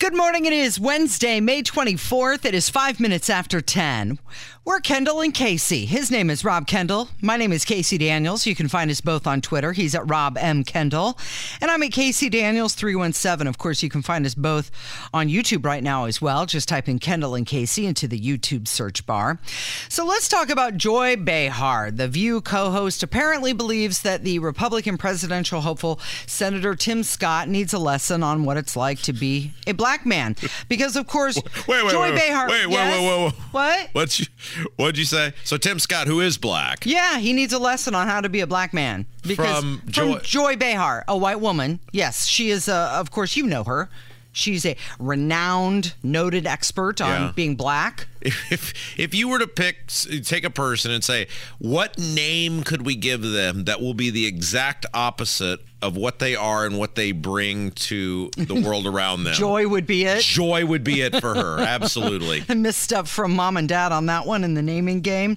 Good morning. It is Wednesday, May 24th. It is five minutes after 10. We're Kendall and Casey. His name is Rob Kendall. My name is Casey Daniels. You can find us both on Twitter. He's at Rob M. Kendall. And I'm at Casey Daniels 317. Of course, you can find us both on YouTube right now as well. Just type in Kendall and Casey into the YouTube search bar. So let's talk about Joy Behar. The View co host apparently believes that the Republican presidential hopeful, Senator Tim Scott, needs a lesson on what it's like to be a black man. Because, of course, Wait, wait, Joy wait, Behar. wait, wait, Yes? wait, wait, wait. What? What'd you, what'd you say? So Tim Scott, who is black, Yeah, he needs a lesson on how to be a black man. Because From from Joy- Joy Behar, a white woman. Yes, she is. Uh, of course, you know her. She's a renowned, noted expert on Yeah. being black. if if you were to pick take a person and say what name could we give them that will be the exact opposite of what they are and what they bring to the world around them Joy would be it. joy would be it for her absolutely I missed up from mom and dad on that one in the naming game.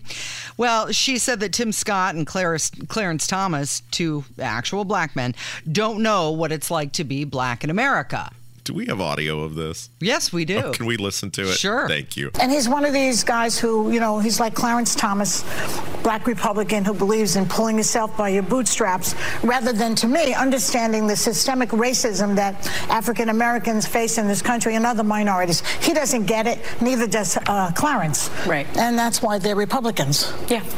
Well, she said that Tim Scott and Clarence, Clarence Thomas, two actual black men, don't know what it's like to be black in America. Do we have audio of this Yes, we do. can we listen to it Sure. thank you And he's one of these guys who, you know, he's like Clarence Thomas, black Republican who believes in pulling yourself by your bootstraps, rather than, to me, understanding the systemic racism that African Americans face in this country and other minorities. He doesn't get it, neither does uh, Clarence. Right. And that's why they're Republicans. Yeah.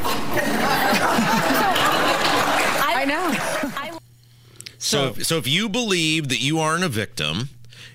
I know. So, if, so if you believe that you aren't a victim,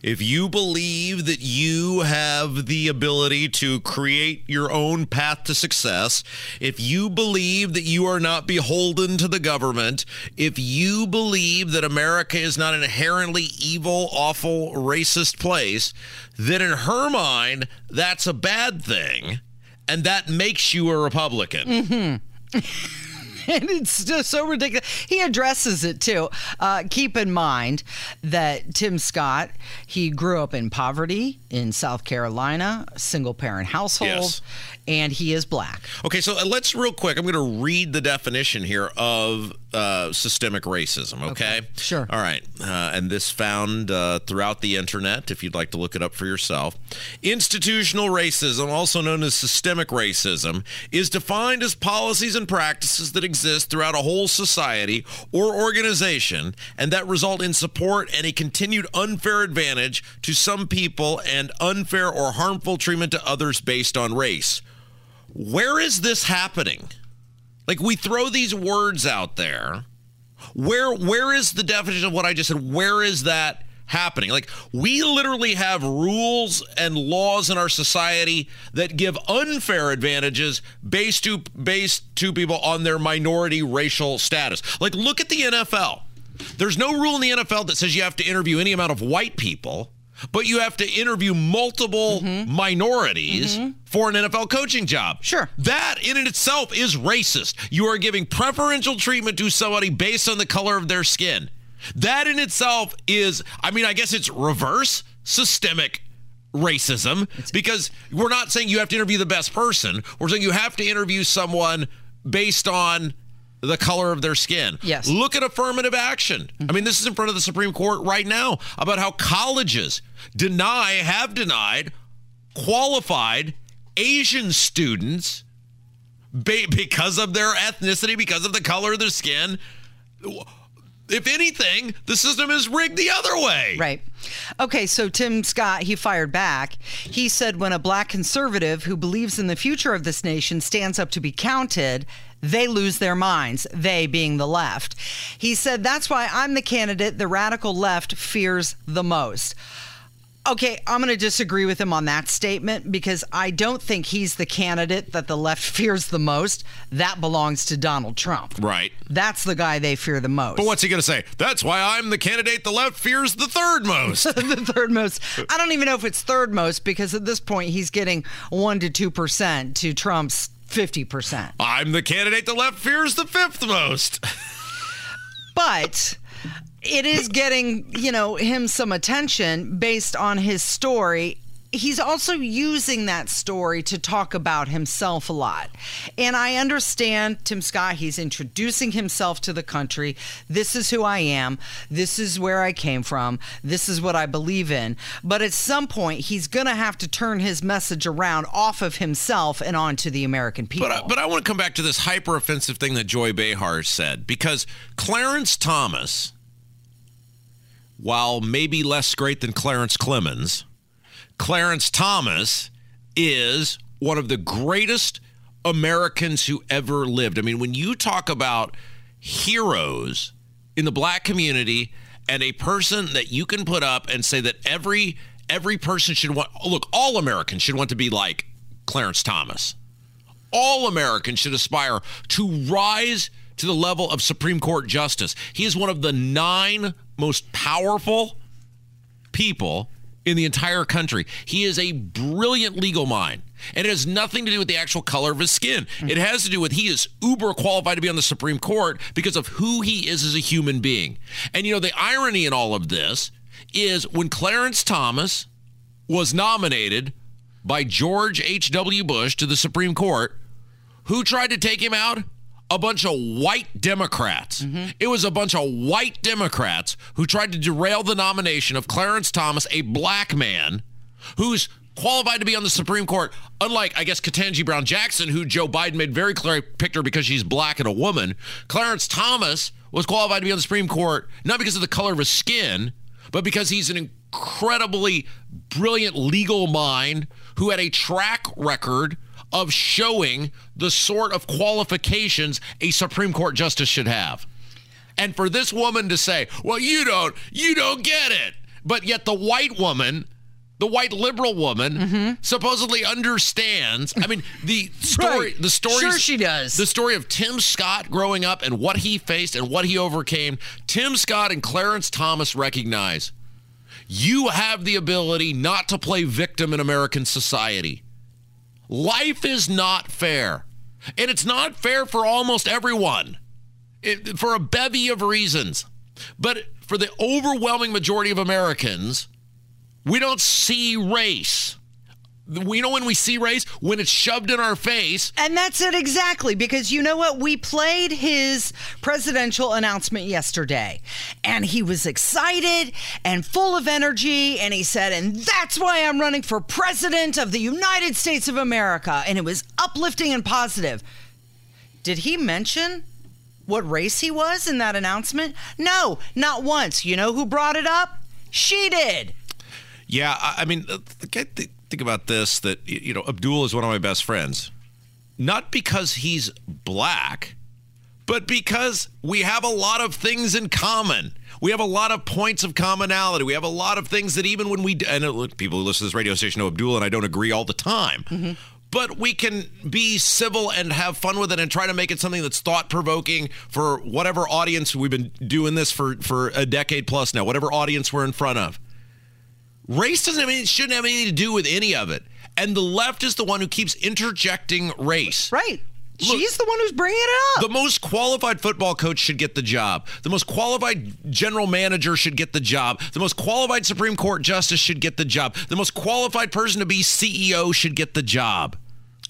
if you believe that you have the ability to create your own path to success, if you believe that you are not beholden to the government, if you believe that America is not an inherently evil, awful, racist place, then in her mind, that's a bad thing. And that makes you a Republican. Mm-hmm. and it's just so ridiculous. He addresses it too. Uh, keep in mind that Tim Scott, he grew up in poverty in South Carolina, single parent household, Yes. And he is black. Okay, so uh, let's real quick. I'm going to read the definition here of uh, systemic racism. Okay, sure. All right, uh, and this found uh, throughout the internet. If you'd like to look it up for yourself, institutional racism, also known as systemic racism, is defined as policies and practices that exist throughout a whole society or organization, and that result in support and a continued unfair advantage to some people and unfair or harmful treatment to others based on race where is this happening? Like we throw these words out there. Where where is the definition of what I just said? Where is that happening? Like we literally have rules and laws in our society that give unfair advantages based to based to people on their minority racial status. Like look at the NFL. There's no rule in the NFL that says you have to interview any amount of white people, but you have to interview multiple mm-hmm. minorities mm-hmm. for an NFL coaching job. Sure. That in and itself is racist. You are giving preferential treatment to somebody based on the color of their skin. That in itself is, I mean, I guess it's reverse systemic racism because we're not saying you have to interview the best person. We're saying you have to interview someone based on the color of their skin. Yes. Look at affirmative action. Mm-hmm. I mean, this is in front of the Supreme Court right now about how colleges deny, have denied qualified Asian students ba- because of their ethnicity, because of the color of their skin. If anything, the system is rigged the other way. Right. Okay, so Tim Scott, he fired back. He said when a black conservative who believes in the future of this nation stands up to be counted, they lose their minds, they being the left. He said that's why I'm the candidate the radical left fears the most. Okay, I'm going to disagree with him on that statement because I don't think he's the candidate that the left fears the most. That belongs to Donald Trump. Right. That's the guy they fear the most. But what's he going to say? That's why I'm the candidate the left fears the third most. the third most. I don't even know if it's third most because at this point he's getting 1 to 2% to Trump's 50%. I'm the candidate the left fears the fifth most. but it is getting, you know, him some attention based on his story. He's also using that story to talk about himself a lot. And I understand Tim Scott, he's introducing himself to the country. This is who I am. This is where I came from. This is what I believe in. But at some point, he's going to have to turn his message around off of himself and onto the American people. But, I, but I want to come back to this hyper offensive thing that Joy Behar said because Clarence Thomas while maybe less great than Clarence Clemons, Clarence Thomas is one of the greatest Americans who ever lived. I mean, when you talk about heroes in the black community and a person that you can put up and say that every every person should want oh, look, all Americans should want to be like Clarence Thomas. All Americans should aspire to rise to the level of Supreme Court justice. He is one of the nine most powerful people in the entire country. He is a brilliant legal mind. And it has nothing to do with the actual color of his skin. Mm-hmm. It has to do with he is uber qualified to be on the Supreme Court because of who he is as a human being. And you know, the irony in all of this is when Clarence Thomas was nominated by George H.W. Bush to the Supreme Court, who tried to take him out? A bunch of white Democrats. Mm-hmm. It was a bunch of white Democrats who tried to derail the nomination of Clarence Thomas, a black man who's qualified to be on the Supreme Court, unlike, I guess, Ketanji Brown Jackson, who Joe Biden made very clear picked her because she's black and a woman. Clarence Thomas was qualified to be on the Supreme Court, not because of the color of his skin, but because he's an incredibly brilliant legal mind who had a track record of showing the sort of qualifications a Supreme Court justice should have. And for this woman to say, "Well, you don't you don't get it." But yet the white woman the white liberal woman mm-hmm. supposedly understands. I mean, the story, right. the story, sure she does. The story of Tim Scott growing up and what he faced and what he overcame. Tim Scott and Clarence Thomas recognize you have the ability not to play victim in American society. Life is not fair. And it's not fair for almost everyone it, for a bevy of reasons. But for the overwhelming majority of Americans, we don't see race we know when we see race when it's shoved in our face. And that's it exactly because you know what? We played his presidential announcement yesterday and he was excited and full of energy and he said and that's why i'm running for president of the united states of america. And it was uplifting and positive. Did he mention what race he was in that announcement? No not once. You know who brought it up? She did. Yeah i mean uh, get the, think about this that, you know, Abdul is one of my best friends. Not because he's black, but because we have a lot of things in common. We have a lot of points of commonality. We have a lot of things that even when we, and look, people who listen to this radio station know Abdul and I don't agree all the time. Mm-hmm but we can be civil and have fun with it and try to make it something that's thought provoking for whatever audience we've been doing this for for a decade plus now, whatever audience we're in front of. Race doesn't have any, shouldn't have anything to do with any of it. And the left is the one who keeps interjecting race. Right. Look, She's the one who's bringing it up. The most qualified football coach should get the job. The most qualified general manager should get the job. The most qualified Supreme Court justice should get the job. The most qualified person to be CEO should get the job.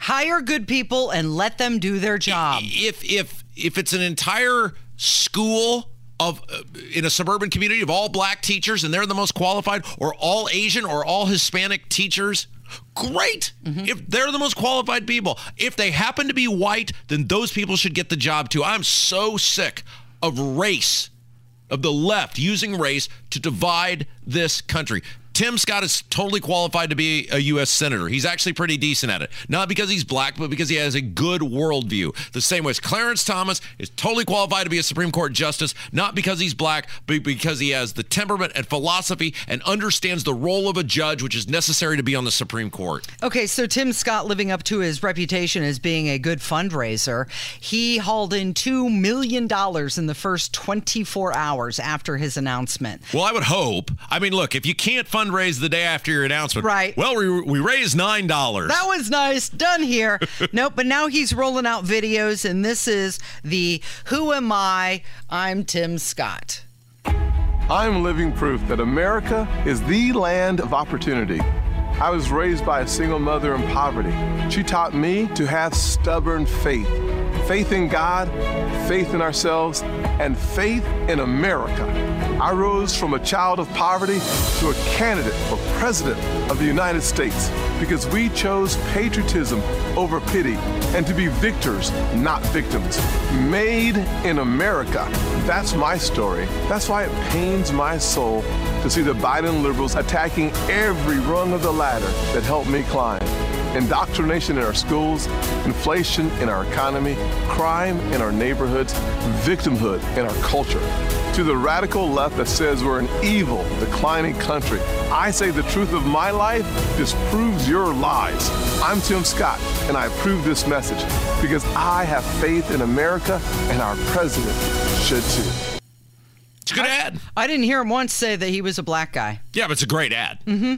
Hire good people and let them do their job. If if if it's an entire school of uh, in a suburban community of all black teachers and they're the most qualified or all Asian or all Hispanic teachers? Great! Mm-hmm. if they're the most qualified people. If they happen to be white then those people should get the job too. I'm so sick of race of the left using race to divide this country Tim Scott is totally qualified to be a U.S. Senator. He's actually pretty decent at it. Not because he's black, but because he has a good worldview. The same way as Clarence Thomas is totally qualified to be a Supreme Court justice, not because he's black, but because he has the temperament and philosophy and understands the role of a judge, which is necessary to be on the Supreme Court. Okay, so Tim Scott living up to his reputation as being a good fundraiser. He hauled in $2 million in the first 24 hours after his announcement. Well, I would hope. I mean, look, if you can't fundraise the day after your announcement, Right. well, we, we raised $9. That was nice. Done here. nope, but now he's rolling out videos, and this is the Who Am I? I'm Tim Scott. I'm living proof that America is the land of opportunity. I was raised by a single mother in poverty. She taught me to have stubborn faith faith in God, faith in ourselves, and faith in America. I rose from a child of poverty to a candidate for President of the United States because we chose patriotism over pity and to be victors, not victims. Made in America. That's my story. That's why it pains my soul to see the Biden liberals attacking every rung of the ladder that helped me climb. Indoctrination in our schools, inflation in our economy, crime in our neighborhoods, victimhood in our culture. To the radical left that says we're an evil, declining country, I say the truth of my life disproves your lies. I'm Tim Scott, and I approve this message because I have faith in America, and our president should too. It's a good ad. I didn't hear him once say that he was a black guy. Yeah, but it's a great ad. Mm-hmm.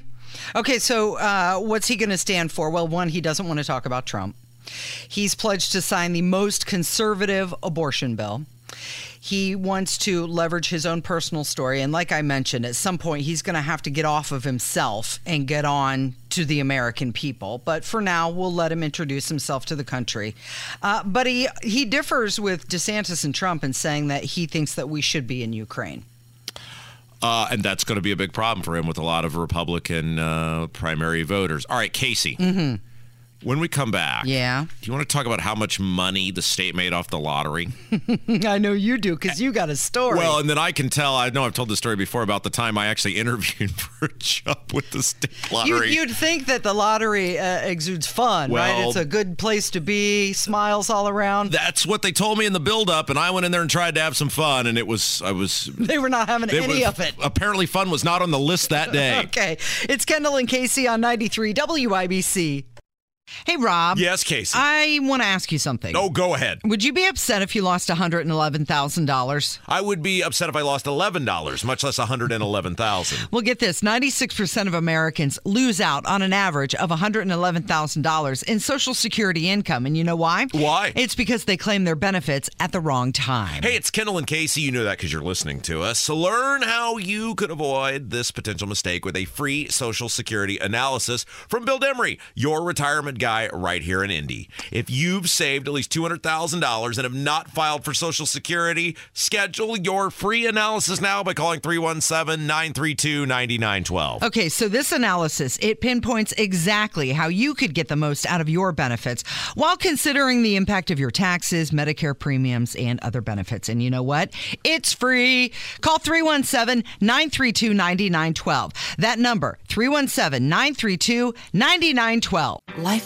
Okay, so uh, what's he going to stand for? Well, one, he doesn't want to talk about Trump. He's pledged to sign the most conservative abortion bill. He wants to leverage his own personal story. And like I mentioned, at some point, he's going to have to get off of himself and get on to the American people. But for now, we'll let him introduce himself to the country. Uh, but he, he differs with DeSantis and Trump in saying that he thinks that we should be in Ukraine. Uh, and that's going to be a big problem for him with a lot of Republican uh, primary voters. All right, Casey. Mm-hmm. When we come back, Yeah. do you want to talk about how much money the state made off the lottery? I know you do because you got a story. Well, and then I can tell. I know I've told the story before about the time I actually interviewed for a job with the state You, lottery. you'd think that the lottery uh, exudes fun, right? It's a good place to be, smiles all around. That's what they told me in the build-up, and I went in there and tried to have some fun, and it was I was. they were not having any was- of it. Apparently, fun was not on the list that day. Okay. It's Kendall and Casey on 93 WIBC. Hey, Rob. Yes, Casey. I want to ask you something. oh, go ahead. Would you be upset if you lost $111,000? I would be upset if I lost eleven dollars, much less 111,000. well, get this 96% of Americans lose out on an average of $111,000 in Social Security income. And you know why? Why? It's because they claim their benefits at the wrong time. Hey, it's Kendall and Casey. You know that because you're listening to us. So learn how you could avoid this potential mistake with a free Social Security analysis from Bill Demery, your retirement guy right here in Indy. If you've saved at least $200,000 and have not filed for Social Security, schedule your free analysis now by calling 317 932 9912. Okay, so this analysis, it pinpoints exactly how you could get the most out of your benefits while considering the impact of your taxes, Medicare premiums, and other benefits. And you know what? It's free. Call 317-932-9912. That number, 317-932-9912. Life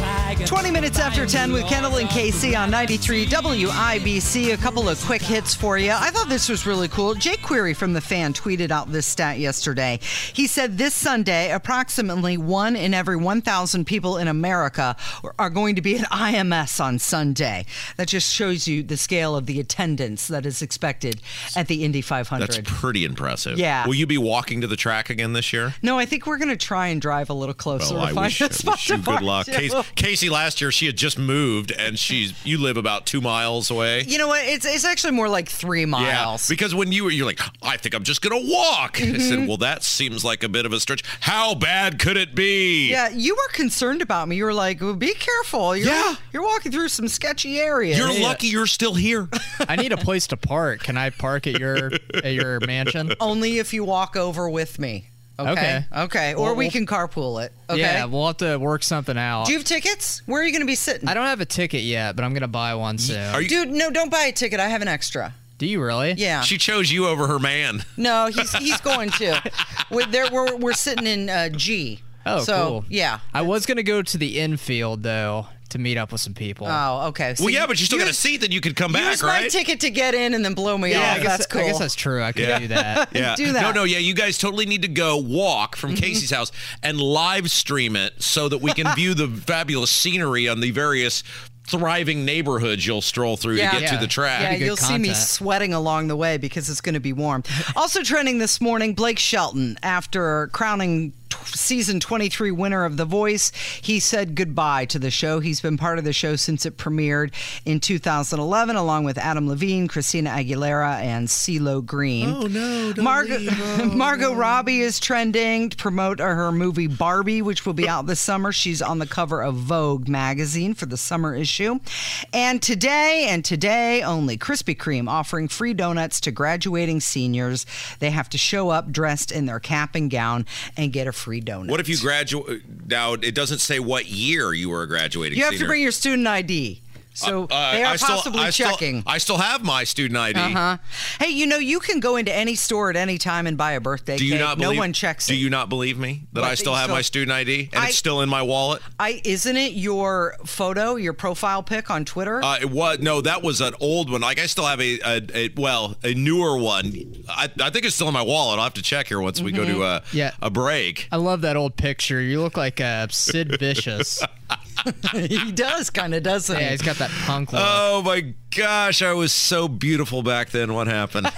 Shooting star leaping through the sky like a tiger. 20 minutes after 10 with Kendall and Casey on 93 WIBC. A couple of quick hits for you. I thought this was really cool. Jake Query from The Fan tweeted out this stat yesterday. He said this Sunday, approximately one in every 1,000 people in America are going to be at IMS on Sunday. That just shows you the scale of the attendance that is expected at the Indy 500. That's pretty impressive. Yeah. Will you be walking to the track again this year? no, I think we're going to try and drive a little closer Well, to I find wish, a I spot wish you good luck. Case- Casey last year she had just moved and she's you live about two miles away. You know what? It's it's actually more like three miles. Yeah, because when you were, you're like, I think I'm just gonna walk. I Mm-hmm. said, well, that seems like a bit of a stretch. How bad could it be? Yeah, you were concerned about me. You were like, well, "Be careful. You're, Yeah. you're walking through some sketchy areas." You're lucky you're still here. I need a place to park. Can I park at your at your mansion? Only if you walk over with me. Okay. Okay. Okay. Or Well, we we'll- can carpool it. Okay. Yeah, we'll have to work something out. Do you have tickets? Where are you going to be sitting? I don't have a ticket yet, but I'm gonna buy one soon. Are you? Dude, no, don't buy a ticket. I have an extra. Do you really? Yeah. She chose you over her man. No, he's he's going to. We're, there, we're, we're sitting in uh, G. Oh, so, cool. Yeah. I was gonna go to the infield though to meet up with some people. Oh, okay. So Well, yeah, but you still got a seat that you could come back, Use my right? ticket to get in and then blow me yeah, off. I guess That's cool. I guess that's true. I could Yeah. do that. Yeah. Do that. Mm-hmm. No, no, yeah. You guys totally need to go walk from Casey's house and live stream it so that we can view the fabulous scenery on the various thriving neighborhoods you'll stroll through Yeah. to get to the track. Yeah, good you'll see me sweating along the way because it's going to be warm. also trending this morning, Blake Shelton, after crowning t- season 23 winner of The Voice, he said goodbye to the show. He's been part of the show since it premiered in 2011, along with Adam Levine, Christina Aguilera, and CeeLo Green. Oh, no. Margot, oh, Margot Robbie is trending to promote her movie Barbie, which will be out this summer. She's on the cover of Vogue magazine for the summer issue. And today, and today only, Krispy Kreme offering free donuts to graduating seniors. They have to show up dressed in their cap and gown and get a free donut. What if you graduate? Now it doesn't say what year you were a graduating. You have to bring your student ID. So Uh, they are I still- possibly I still- checking. I still have my student ID. Uh-huh. Hey, you know, you can go into any store at any time and buy a birthday Do you cake. not no one checks Do it. you not believe me that What, I still have still- my student ID and I- it's still in my wallet? I isn't it your photo, your profile pic on Twitter? Uh, it was no, that was an old one. Like I still have a, a, a well, a newer one. I, I think it's still in my wallet. I'll have to check here once we go to a Yeah. a break. I love that old picture. You look like uh, Sid Vicious. he does kind of, doesn't yeah, he? he's got that punk look. Oh my gosh, I was so beautiful back then. What happened?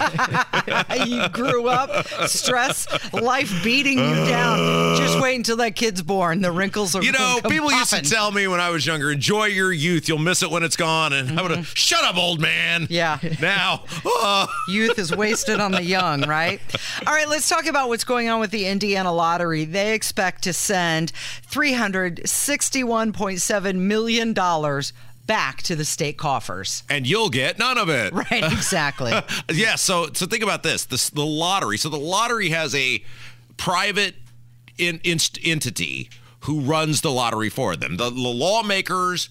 you grew up, stress, life beating you down. Just wait until that kid's born. The wrinkles are you know, gonna come people used to tell me when I was younger, enjoy your youth. You'll miss it when it's gone. And I'm gonna shut up, old man. Mm-hmm. Yeah. Now, oh, Youth is wasted on the young, right? All right, let's talk about what's going on with the Indiana lottery. They expect to send $361.7 million back to the state coffers. and you'll get none of it. Right, exactly. yeah. So so think about this: this the lottery. So the lottery has a private in, inst, entity who runs the lottery for them. The, the lawmakers.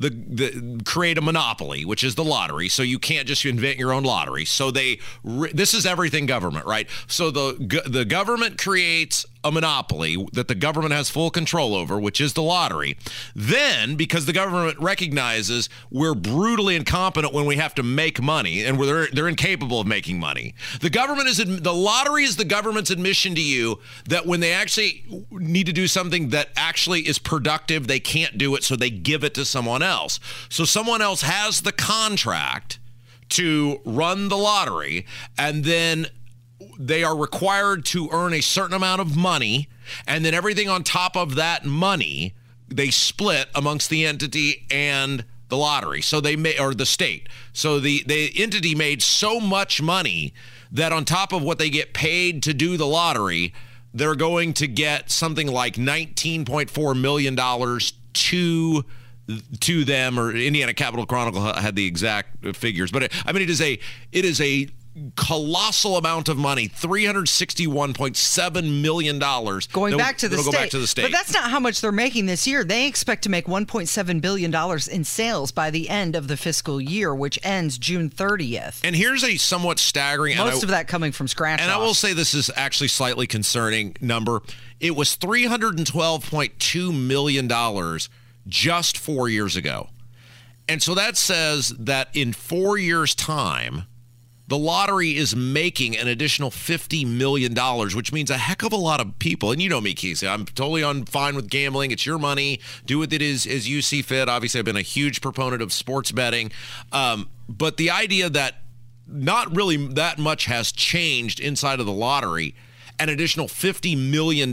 The, the create a monopoly, which is the lottery. So you can't just invent your own lottery. So they this is everything government, right? So the the government creates a monopoly that the government has full control over, which is the lottery. Then, because the government recognizes we're brutally incompetent when we have to make money, and we're, they're, they're incapable of making money, the government is the lottery is the government's admission to you that when they actually need to do something that actually is productive, they can't do it, so they give it to someone else. So someone else has the contract to run the lottery, and then they are required to earn a certain amount of money, and then everything on top of that money they split amongst the entity and the lottery. So they may or the state. So the the entity made so much money that on top of what they get paid to do the lottery, they're going to get something like 19.4 million dollars to to them or Indiana Capital Chronicle had the exact figures but it, I mean it is a it is a colossal amount of money 361.7 million dollars Going back to the state. go back to the state But that's not how much they're making this year. They expect to make 1.7 billion dollars in sales by the end of the fiscal year, which ends June 30th. and here's a somewhat staggering and Most I- of that coming from scratch. And I will say this is actually slightly concerning number. It was $312.2 million just four years ago. And so that says that in four years' time, the lottery is making an additional $50 million, which means a heck of a lot of people. And you know me, Casey. I'm totally on fine with gambling. It's your money. Do with it as, as you see fit. Obviously, I've been a huge proponent of sports betting. Um, but the idea that not really that much has changed inside of the lottery an additional $50 million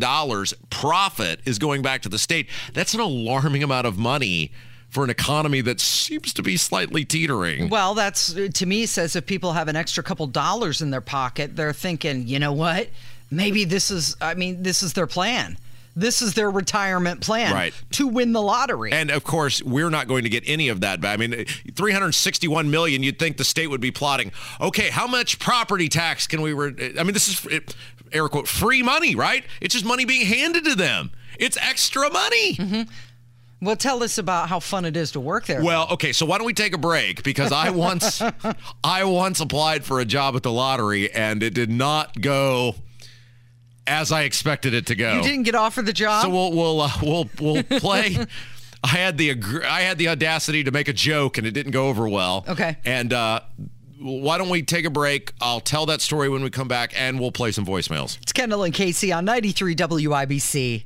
profit is going back to the state. That's an alarming amount of money for an economy that seems to be slightly teetering. Well, that's to me says if people have an extra couple dollars in their pocket, they're thinking, you know what? Maybe this is, I mean, this is their plan. This is their retirement plan Right. to win the lottery. And of course, we're not going to get any of that back. I mean, 361 million. You'd think the state would be plotting. Okay, how much property tax can we? Re- I mean, this is it, air quote free money, right? It's just money being handed to them. It's extra money. Mm-hmm. Well, tell us about how fun it is to work there. Well, okay, so why don't we take a break? Because I once, I once applied for a job at the lottery, and it did not go as I expected it to go. you didn't get offered the job. So we'll we'll uh, we'll we'll play. I had the I had the audacity to make a joke and it didn't go over well. Okay. And uh, why don't we take a break? I'll tell that story when we come back, and we'll play some voicemails. it's Kendall and Casey on 93 WIBC.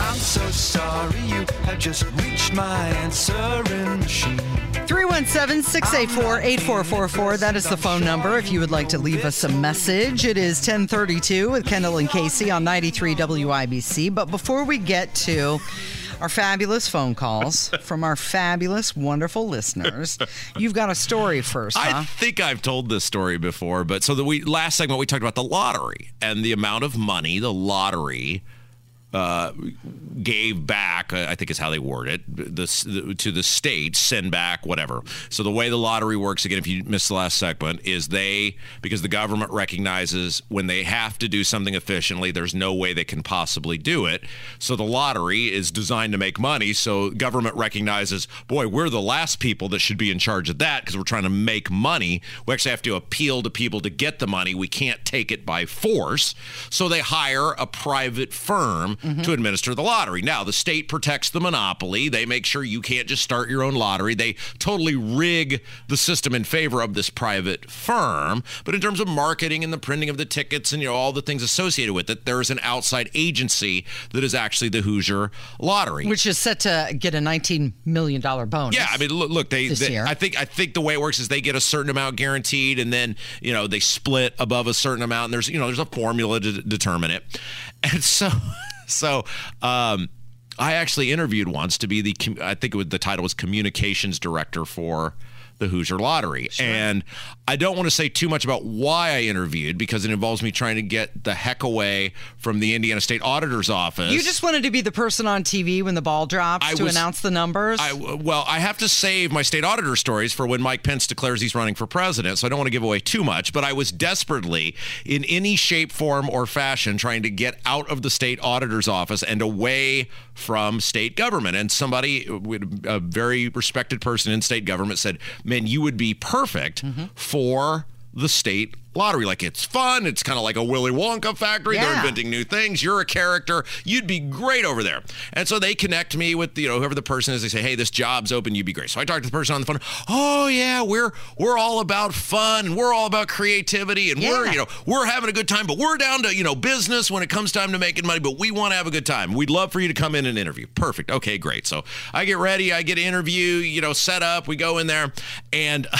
I'm so sorry you have just reached my answering machine. 317 684 8444. That is the phone number if you would like to leave us a message. It is 1032 with Kendall and Casey on 93 WIBC. But before we get to our fabulous phone calls from our fabulous, wonderful listeners, you've got a story first, huh? I think I've told this story before, but so the we last segment we talked about the lottery and the amount of money the lottery uh, gave back. uh, I think is how they word it. This to the state, send back whatever. So the way the lottery works, again, if you missed the last segment, is they because the government recognizes when they have to do something efficiently, there's no way they can possibly do it. So the lottery is designed to make money. So government recognizes, boy, we're the last people that should be in charge of that because we're trying to make money. We actually have to appeal to people to get the money. We can't take it by force. So they hire a private firm to administer the lottery. Now, the state protects the monopoly. They make sure you can't just start your own lottery. They totally rig the system in favor of this private firm. But in terms of marketing and the printing of the tickets and you know all the things associated with it, there is an outside agency that is actually the Hoosier Lottery. Which is set to get a $19 million bonus. Yeah, I mean, look, look they, they-. I think, I think the way it works is they get a certain amount guaranteed, and then you know they split above a certain amount. And there's, you know, there's a formula to d- determine it, and so, so, um, I actually interviewed once to be the I think it was, the title was communications director for the Hoosier Lottery, and I don't want to say too much about why I interviewed because it involves me trying to get the heck away from the Indiana State Auditor's office. You just wanted to be the person on TV when the ball drops I to was- announce the numbers. I, well, I have to save my state auditor stories for when Mike Pence declares he's running for president, so I don't want to give away too much. But I was desperately, in any shape, form, or fashion, trying to get out of the state auditor's office and away from state government. And somebody, uh, a very respected person in state government, said, "Man, you would be perfect mm-hmm. for." The state lottery. Like it's fun. It's kind of like a Willy Wonka factory. They're inventing new things. You're a character. You'd be great over there. And so they connect me with you know whoever the person is. They say, hey, this job's open. You'd be great. So I talk to the person on the phone. Oh yeah, we're we're all about fun. We're all about creativity, and we're you know we're having a good time. But we're down to you know business when it comes time to making money. But we want to have a good time. We'd love for you to come in and interview. Perfect. Okay, great. So I get ready. I get interview. You know, set up. We go in there and.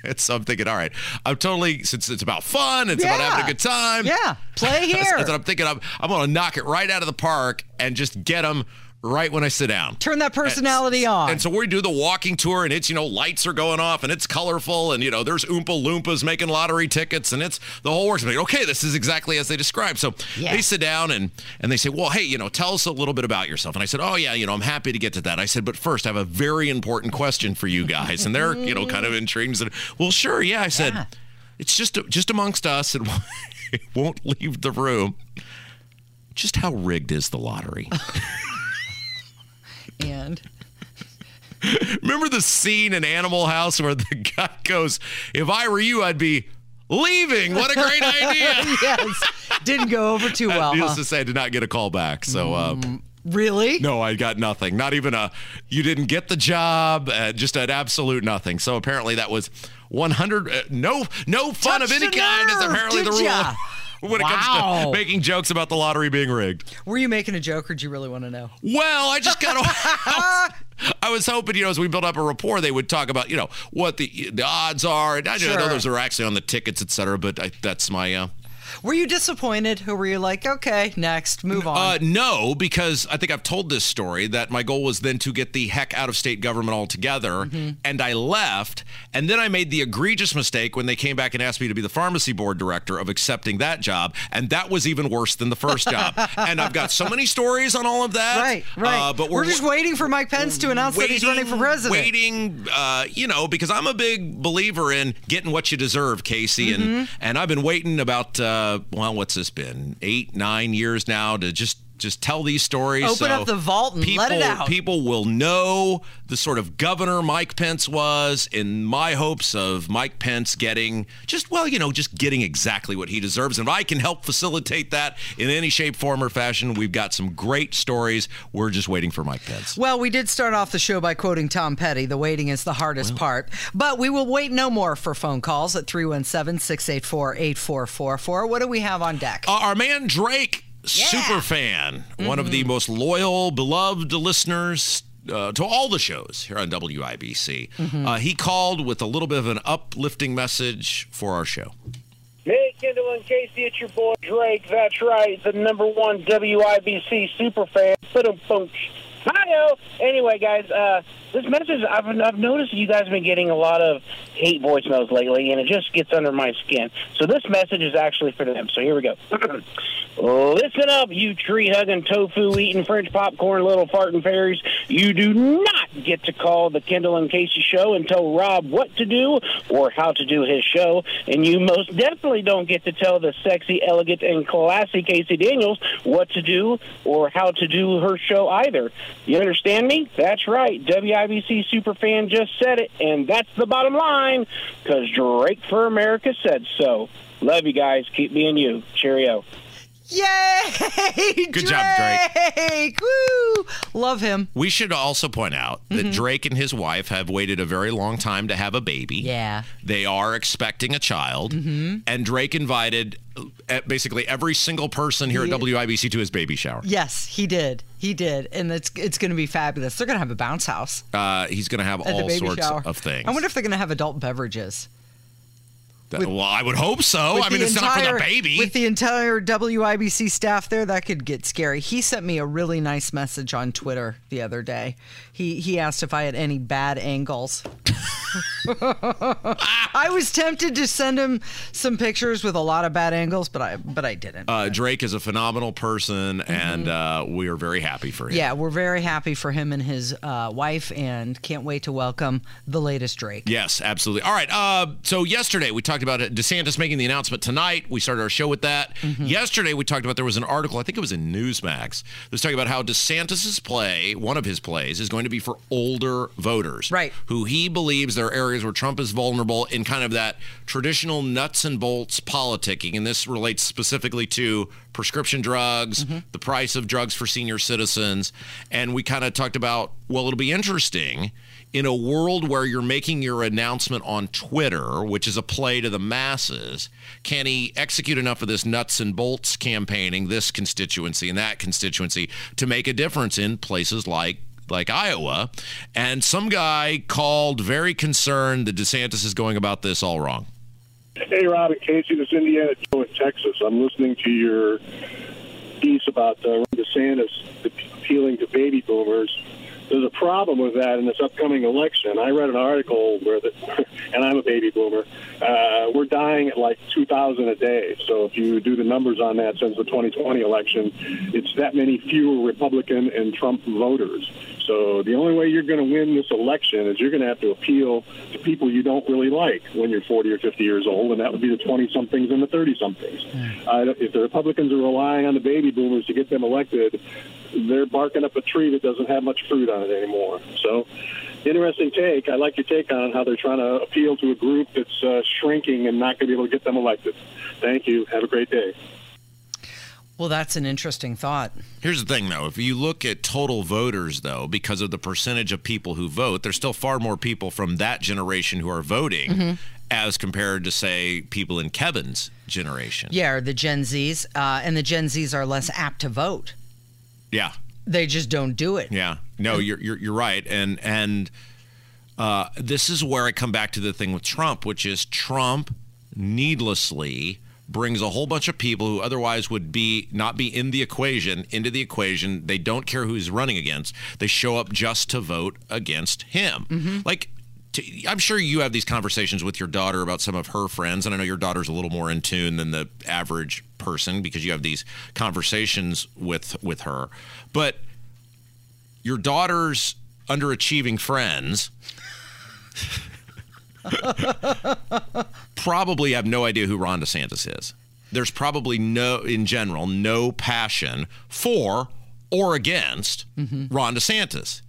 It's, so I'm thinking, all right, I'm totally, since it's about fun, it's about having a good time. Yeah, play here. That's what I'm thinking. I'm, I'm going to knock it right out of the park and just get them right when I sit down. Turn that personality on. And so we do the walking tour, and it's, you know, lights are going off, and it's colorful, and, you know, there's Oompa Loompas making lottery tickets, and it's the whole works. I'm like, okay, this is exactly as they described. So Yeah. they sit down and, and they say, well, hey, you know, tell us a little bit about yourself. And I said, oh, yeah, you know, I'm happy to get to that. I said, but first, I have a very important question for you guys. And they're, you know, kind of intrigued and said, well, sure, yeah. I said, Yeah. it's just just amongst us, and it won't leave the room. Just how rigged is the lottery? and Remember the scene in Animal House where the guy goes, "If I were you, I'd be leaving." What a great idea! yes, didn't go over too well. Needless huh? to say, I did not get a call back. So, uh, Really? No, I got nothing. Not even a. You didn't get the job. Uh, just an absolute nothing. So apparently that was 100. Uh, no, no fun of any kind is apparently the rule. When it comes to making jokes about the lottery being rigged. Were you making a joke or do you really want to know? Well, I just got. I was hoping, you know, as we build up a rapport, they would talk about, you know, what the the odds are. And I know those are actually on the tickets, et cetera. But I, that's my. Uh, Were you disappointed or were you like, okay, next, move on? Uh, no, because I think I've told this story that my goal was then to get the heck out of state government altogether. Mm-hmm. And I left. And then I made the egregious mistake when they came back and asked me to be the pharmacy board director of accepting that job. And that was even worse than the first job. and I've got so many stories on all of that. right, right. Uh, but we're, we're, just waiting for Mike Pence to announce that he's running for president. Waiting, uh, you know, because I'm a big believer in getting what you deserve, Casey, and Mm-hmm. and I've been waiting about uh, Uh, well, what's this been? Eight, nine years now to just just tell these stories. Open so up the vault and people, let it out. People will know the sort of governor Mike Pence was in my hopes of Mike Pence getting just well, you know, just getting exactly what he deserves. And if I can help facilitate that in any shape, form, or fashion, we've got some great stories. We're just waiting for Mike Pence. Well, we did start off the show by quoting Tom Petty. The waiting is the hardest part. But we will wait no more for phone calls at 317 684 8444. What do we have on deck? Uh, our man Drake, super fan, one of the most loyal, beloved listeners. Uh, to all the shows here on WIBC. Uh, he called with a little bit of an uplifting message for our show. Hey, Kendall and Casey, it's your boy Drake. That's right, the number one WIBC super fan. Boom, Hi, Anyway, guys, uh, this message, I've, I've noticed you guys have been getting a lot of hate voicemails lately, and it just gets under my skin. So this message is actually for them. So here we go. Listen up, you tree hugging, tofu eating, French popcorn, little farting fairies. You do not get to call the Kendall and Casey show and tell Rob what to do or how to do his show. And you most definitely don't get to tell the sexy, elegant, and classy Casey Daniels what to do or how to do her show either. You understand me? That's right. WIBC Superfan just said it, and that's the bottom line because Drake for America said so. Love you guys. Keep being you. Cheerio. Yay! Good job, Drake. Drake! Woo! Love him. We should also point out that Drake and his wife have waited a very long time to have a baby. Yeah. They are expecting a child. And Drake invited uh, basically every single person here Yeah. at WIBC to his baby shower. Yes, he did. He did. And it's it's going to be fabulous. They're going to have a bounce house Uh, he's going to have all sorts shower. of things. I wonder if they're going to have adult beverages. That- well, I would hope so. I mean, it's not for entire- the baby. With the entire WIBC staff there, that could get scary. He sent me a really nice message on Twitter the other day. He he asked if I had any bad angles. I was tempted to send him some pictures with a lot of bad angles, but I but I didn't. uh, Drake is a phenomenal person, and uh, we are very happy for him. Mm-hmm. yeah, we're very happy for him and his uh, wife, and can't wait to welcome the latest Drake. Yes, absolutely. All right. Uh, so yesterday we talked about. DeSantis making the announcement tonight. We started our show with that. Mm-hmm. Yesterday we talked about there was an article. I think it was in Newsmax. That was talking about how DeSantis's play, one of his plays, is going to be for older voters, Right. Who he believes there are areas where Trump is vulnerable in kind of that traditional nuts and bolts politicking, and this relates specifically to prescription drugs, Mm-hmm. the price of drugs for senior citizens, and we kind of talked about well, it'll be interesting in a world where you're making your announcement on Twitter, which is a play to the masses, can he execute enough of this nuts and bolts campaigning, this constituency and that constituency, to make a difference in places like like Iowa? And some guy called very concerned that DeSantis is going about this all wrong. Hey, Rob and Casey, this is Indiana Joe in Texas. I'm listening to your piece about uh, DeSantis appealing to baby boomers. There's a problem with that in this upcoming election. I read an article where, the, and I'm a baby boomer, uh, we're dying at like 2,000 a day. So if you do the numbers on that since the 2020 election, it's that many fewer Republican and Trump voters. So the only way you're going to win this election is you're going to have to appeal to people you don't really like when you're 40 or 50 years old, and that would be the 20-somethings and the 30-somethings. Uh, if the Republicans are relying on the baby boomers to get them elected, they're barking up a tree that doesn't have much fruit on it anymore. So, interesting take. I like your take on how they're trying to appeal to a group that's uh, shrinking and not going to be able to get them elected. Thank you. Have a great day. Well, that's an interesting thought. Here's the thing, though. If you look at total voters, though, because of the percentage of people who vote, there's still far more people from that generation who are voting Mhm. as compared to, say, people in Kevin's generation. Yeah, or the Gen Zs, uh, and the Gen Zs are less apt to vote. Yeah. They just don't do it. Yeah. No, you're you're you're right. And and uh, this is where I come back to the thing with Trump, which is Trump needlessly brings a whole bunch of people who otherwise would be not be in the equation into the equation. They don't care who he's running against. They show up just to vote against him. Like to, I'm sure you have these conversations with your daughter about some of her friends, and I know your daughter's a little more in tune than the average person because you have these conversations with with her. But your daughter's underachieving friends probably have no idea who Ron DeSantis is. There's probably no, in general, no passion for or against mm-hmm. Ron DeSantis.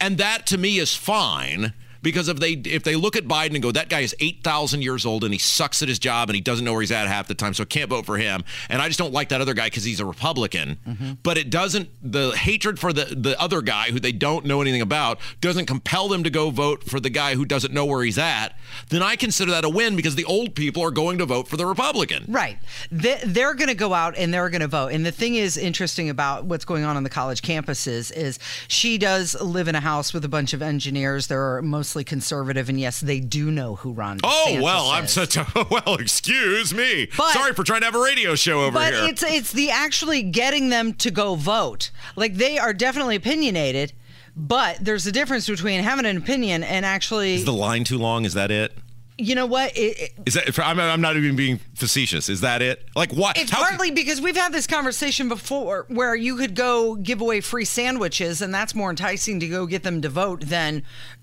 And that to me is fine because if they if they look at Biden and go, that guy is eight thousand years old and he sucks at his job and he doesn't know where he's at half the time, so I can't vote for him. And I just don't like that other guy because he's a Republican. Mm-hmm. But it doesn't the hatred for the the other guy who they don't know anything about doesn't compel them to go vote for the guy who doesn't know where he's at. Then I consider that a win because the old people are going to vote for the Republican. Right. They, they're going to go out and they're going to vote. And the thing is interesting about what's going on on the college campuses is she does live in a house with a bunch of engineers. They're mostly conservative, and yes, they do know who Ron. Oh DeSantis well, I'm such a well. Excuse me. But- Sorry for trying to have a radio show over but here. it's it's the actually getting them to go vote. Like they are definitely opinionated, but there's a difference between having an opinion and actually. Is the line too long? Is that it? You know what? It, it- Is that? I'm, I'm not even being facetious. Is that it? Like what? It's How- partly because we've had this conversation before where you could go give away free sandwiches, and that's more enticing to go get them to vote than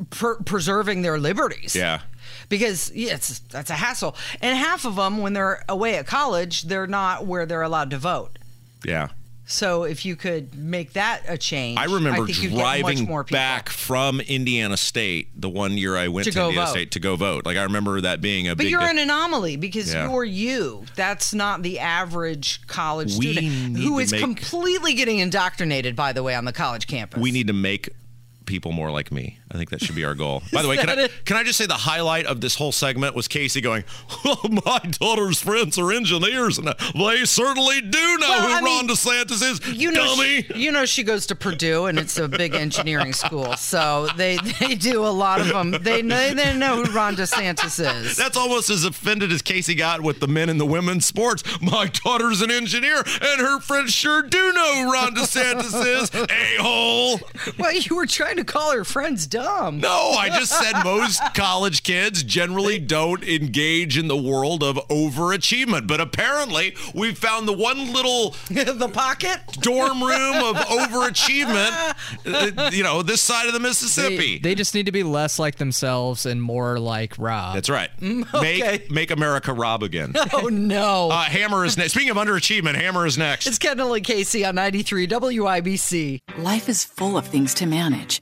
per- preserving their liberties. Yeah. Because yeah, it's that's a hassle. And half of them, when they're away at college, they're not where they're allowed to vote. Yeah. So if you could make that a change, I remember think you'd get much driving back from Indiana State the one year I went To to, Indiana vote. State to go vote. Like I remember that being a big But you're an anomaly because Yeah. you're you. That's not the average college We student who is make- completely getting indoctrinated, by the way, on the college campus. we need to make people more like me. I think that should be our goal. By the way, can I, it? can I just say the highlight of this whole segment was Casey going, well, "My daughter's friends are engineers, and they certainly do know Well, who I mean, Ron DeSantis is." You know, dummy. she, you know, she goes to Purdue, and it's a big engineering school, so they they do a lot of them. They know they know who Ron DeSantis is. That's almost as offended as Casey got with the men and the women's sports. My daughter's an engineer, and her friends sure do know who Ron DeSantis is. A hole. Well, you were trying to call her friends dumb. No, I just said most college kids generally don't engage in the world of overachievement. But apparently, we found the one little the pocket dorm room of overachievement. uh, You know, this side of the Mississippi. They, they just need to be less like themselves and more like Rob. That's right. okay. Make make America rob again. Oh no! Uh, Hammer is next. Speaking of underachievement, Hammer is next. it's Kendall and Casey on 93 WIBC. Life is full of things to manage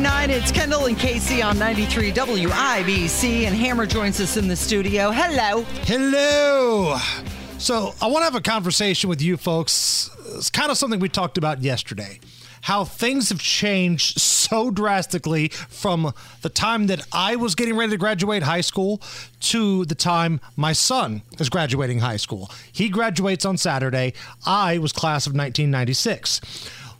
1049, it's Kendall and Casey on 93 WIBC, and Hammer joins us in the studio. Hello. Hello. So, I want to have a conversation with you folks. It's kind of something we talked about yesterday. How things have changed so drastically from the time that I was getting ready to graduate high school to the time my son is graduating high school. He graduates on Saturday. I was class of 1996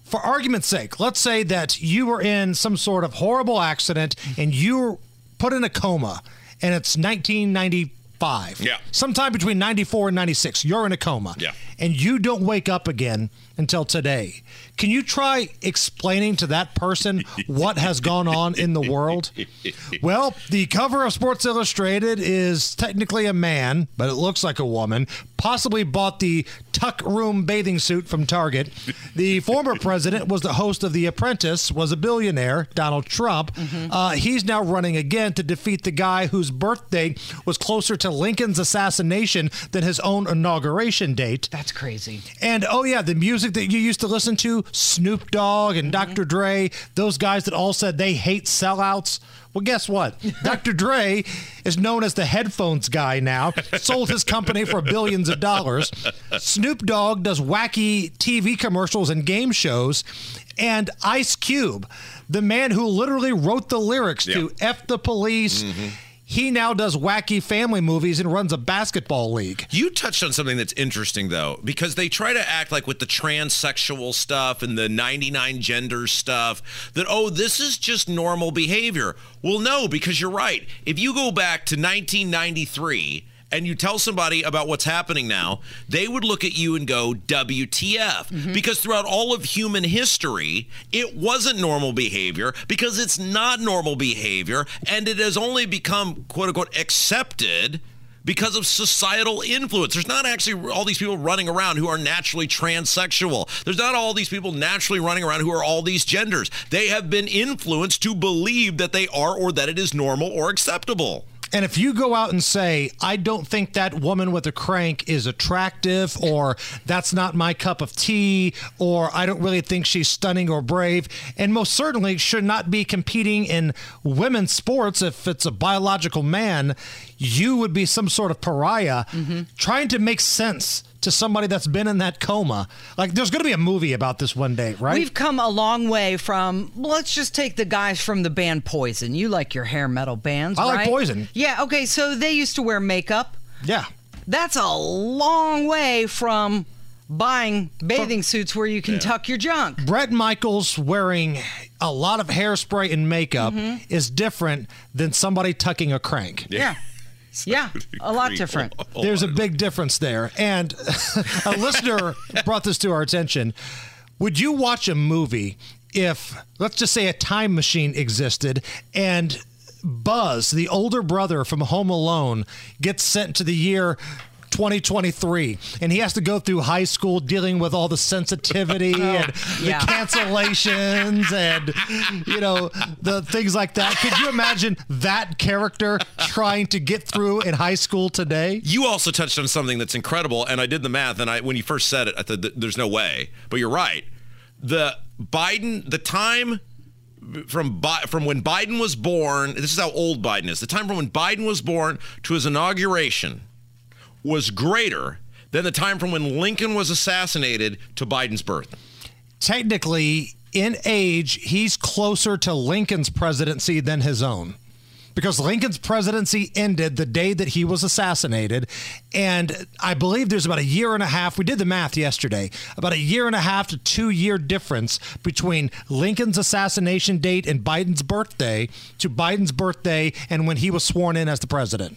for argument's sake, let's say that you were in some sort of horrible accident and you're put in a coma and it's 1990 95. Yeah. Sometime between 94 and 96, you're in a coma. Yeah. And you don't wake up again until today. Can you try explaining to that person what has gone on in the world? Well, the cover of Sports Illustrated is technically a man, but it looks like a woman. Possibly bought the tuck room bathing suit from Target. The former president was the host of The Apprentice, was a billionaire, Donald Trump. Uh, he's now running again to defeat the guy whose birthday was closer to Lincoln's assassination than his own inauguration date. That's crazy. And oh yeah, the music that you used to listen to, Snoop Dogg and mm-hmm. Dr. Dre, those guys that all said they hate sellouts. Well, guess what? Dr. Dre is known as the headphones guy now. Sold his company for billions of dollars. Snoop Dogg does wacky TV commercials and game shows. And Ice Cube, the man who literally wrote the lyrics to F the Police, mm-hmm. He now does wacky family movies and runs a basketball league. You touched on something that's interesting, though, because they try to act like with the transsexual stuff and the 99 gender stuff that, oh, this is just normal behavior. Well, no, because you're right. If you go back to 1993, and you tell somebody about what's happening now, they would look at you and go, WTF. Mm-hmm. Because throughout all of human history, it wasn't normal behavior because it's not normal behavior. And it has only become, quote unquote, accepted because of societal influence. There's not actually all these people running around who are naturally transsexual. There's not all these people naturally running around who are all these genders. They have been influenced to believe that they are or that it is normal or acceptable. And if you go out and say, I don't think that woman with a crank is attractive, or that's not my cup of tea, or I don't really think she's stunning or brave, and most certainly should not be competing in women's sports if it's a biological man, you would be some sort of pariah mm-hmm. trying to make sense to somebody that's been in that coma. Like, there's going to be a movie about this one day, right? We've come a long way from, let's just take the guys from the band Poison. You like your hair metal bands, I like? Poison. Yeah, okay, so they used to wear makeup. yeah. That's a long way from buying bathing suits where you can tuck your junk. Bret Michaels wearing a lot of hairspray and makeup mm-hmm. is different than somebody tucking a crank. Yeah. Yeah, a lot different. There's a big difference there. And a listener brought this to our attention. Would you watch a movie if, let's just say, a time machine existed and Buzz, the older brother from Home Alone, gets sent to the year 2023 and he has to go through high school dealing with all the sensitivity and yeah. the cancellations and you know the things like that could you imagine that character trying to get through in high school today You also touched on something that's incredible, and I did the math, and I when you first said it, I thought there's no way, but you're right. The Biden, the time from Bi- from when Biden was born, this is how old Biden is. The time from when Biden was born to his inauguration was greater than the time from when Lincoln was assassinated to Biden's birth. technically in age he's closer to Lincoln's presidency than his own because Lincoln's presidency ended the day that he was assassinated. And I believe there's about a year and a half. We did the math yesterday about a year and a half to two year difference between Lincoln's assassination date and Biden's birthday to Biden's birthday and when he was sworn in as the president.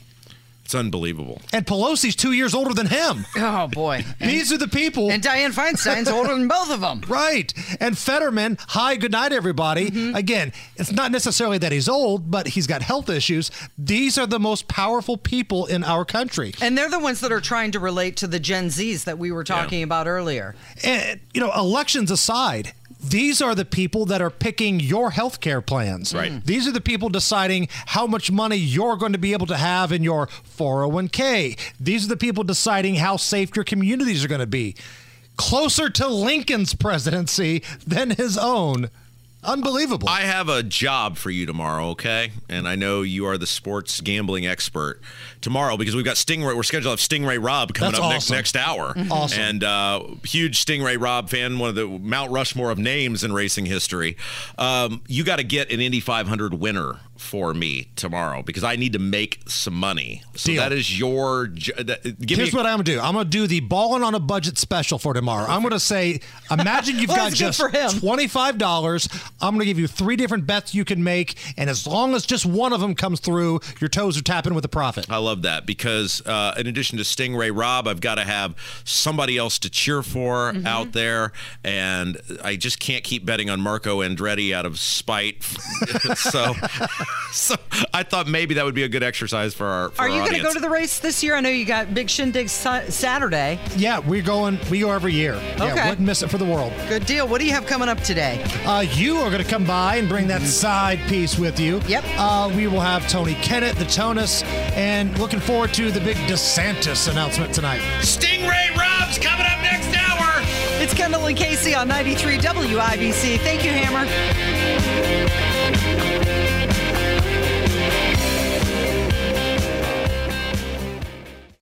It's unbelievable. And Pelosi's two years older than him. Oh, boy. These are the people. And Dianne Feinstein's older than both of them. Right. And Fetterman, hi, good night, everybody. Mm-hmm. Again, it's not necessarily that he's old, but he's got health issues. These are the most powerful people in our country. And they're the ones that are trying to relate to the Gen Zs that we were talking about earlier. And, you know, elections aside, these are the people that are picking your health care plans. Right. Mm. These are the people deciding how much money you're going to be able to have in your 401k. These are the people deciding how safe your communities are going to be. Closer to Lincoln's presidency than his own. Unbelievable. I have a job for you tomorrow, okay? And I know you are the sports gambling expert tomorrow because we've got Sting Ray. We're scheduled to have Sting Ray Robb coming That's up awesome. next next hour. Awesome. And uh, huge Sting Ray Robb fan, one of the Mount Rushmore of names in racing history. Um, you got to get an Indy 500 winner for me tomorrow because I need to make some money. So Deal. that is your. that- Give Here's me. what I'm gonna do. I'm gonna do the balling on a budget special for tomorrow. I'm gonna say, imagine you've Well, got just for him. twenty five dollars. I'm gonna give you three different bets you can make, and as long as just one of them comes through, your toes are tapping with a profit. I love that because uh, in addition to Sting Ray Robb, I've got to have somebody else to cheer for Mm-hmm. out there, and I just can't keep betting on Marco Andretti out of spite. so, so I thought maybe that would be a good exercise for our. For Are our you going to go to the race this year? I know you got Big Shindig Sa- Saturday. Yeah, we're going. We go every year. Yeah, Okay. wouldn't miss it for the world. Good deal. What do you have coming up today? Uh, you are going to come by and bring that side piece with you. Yep. Uh, we will have Tony Kanaan, the Tonus, and looking forward to the big DeSantis announcement tonight. Sting Ray Robb's coming up next hour. It's Kendall and Casey on 93 WIBC. Thank you, Hammer.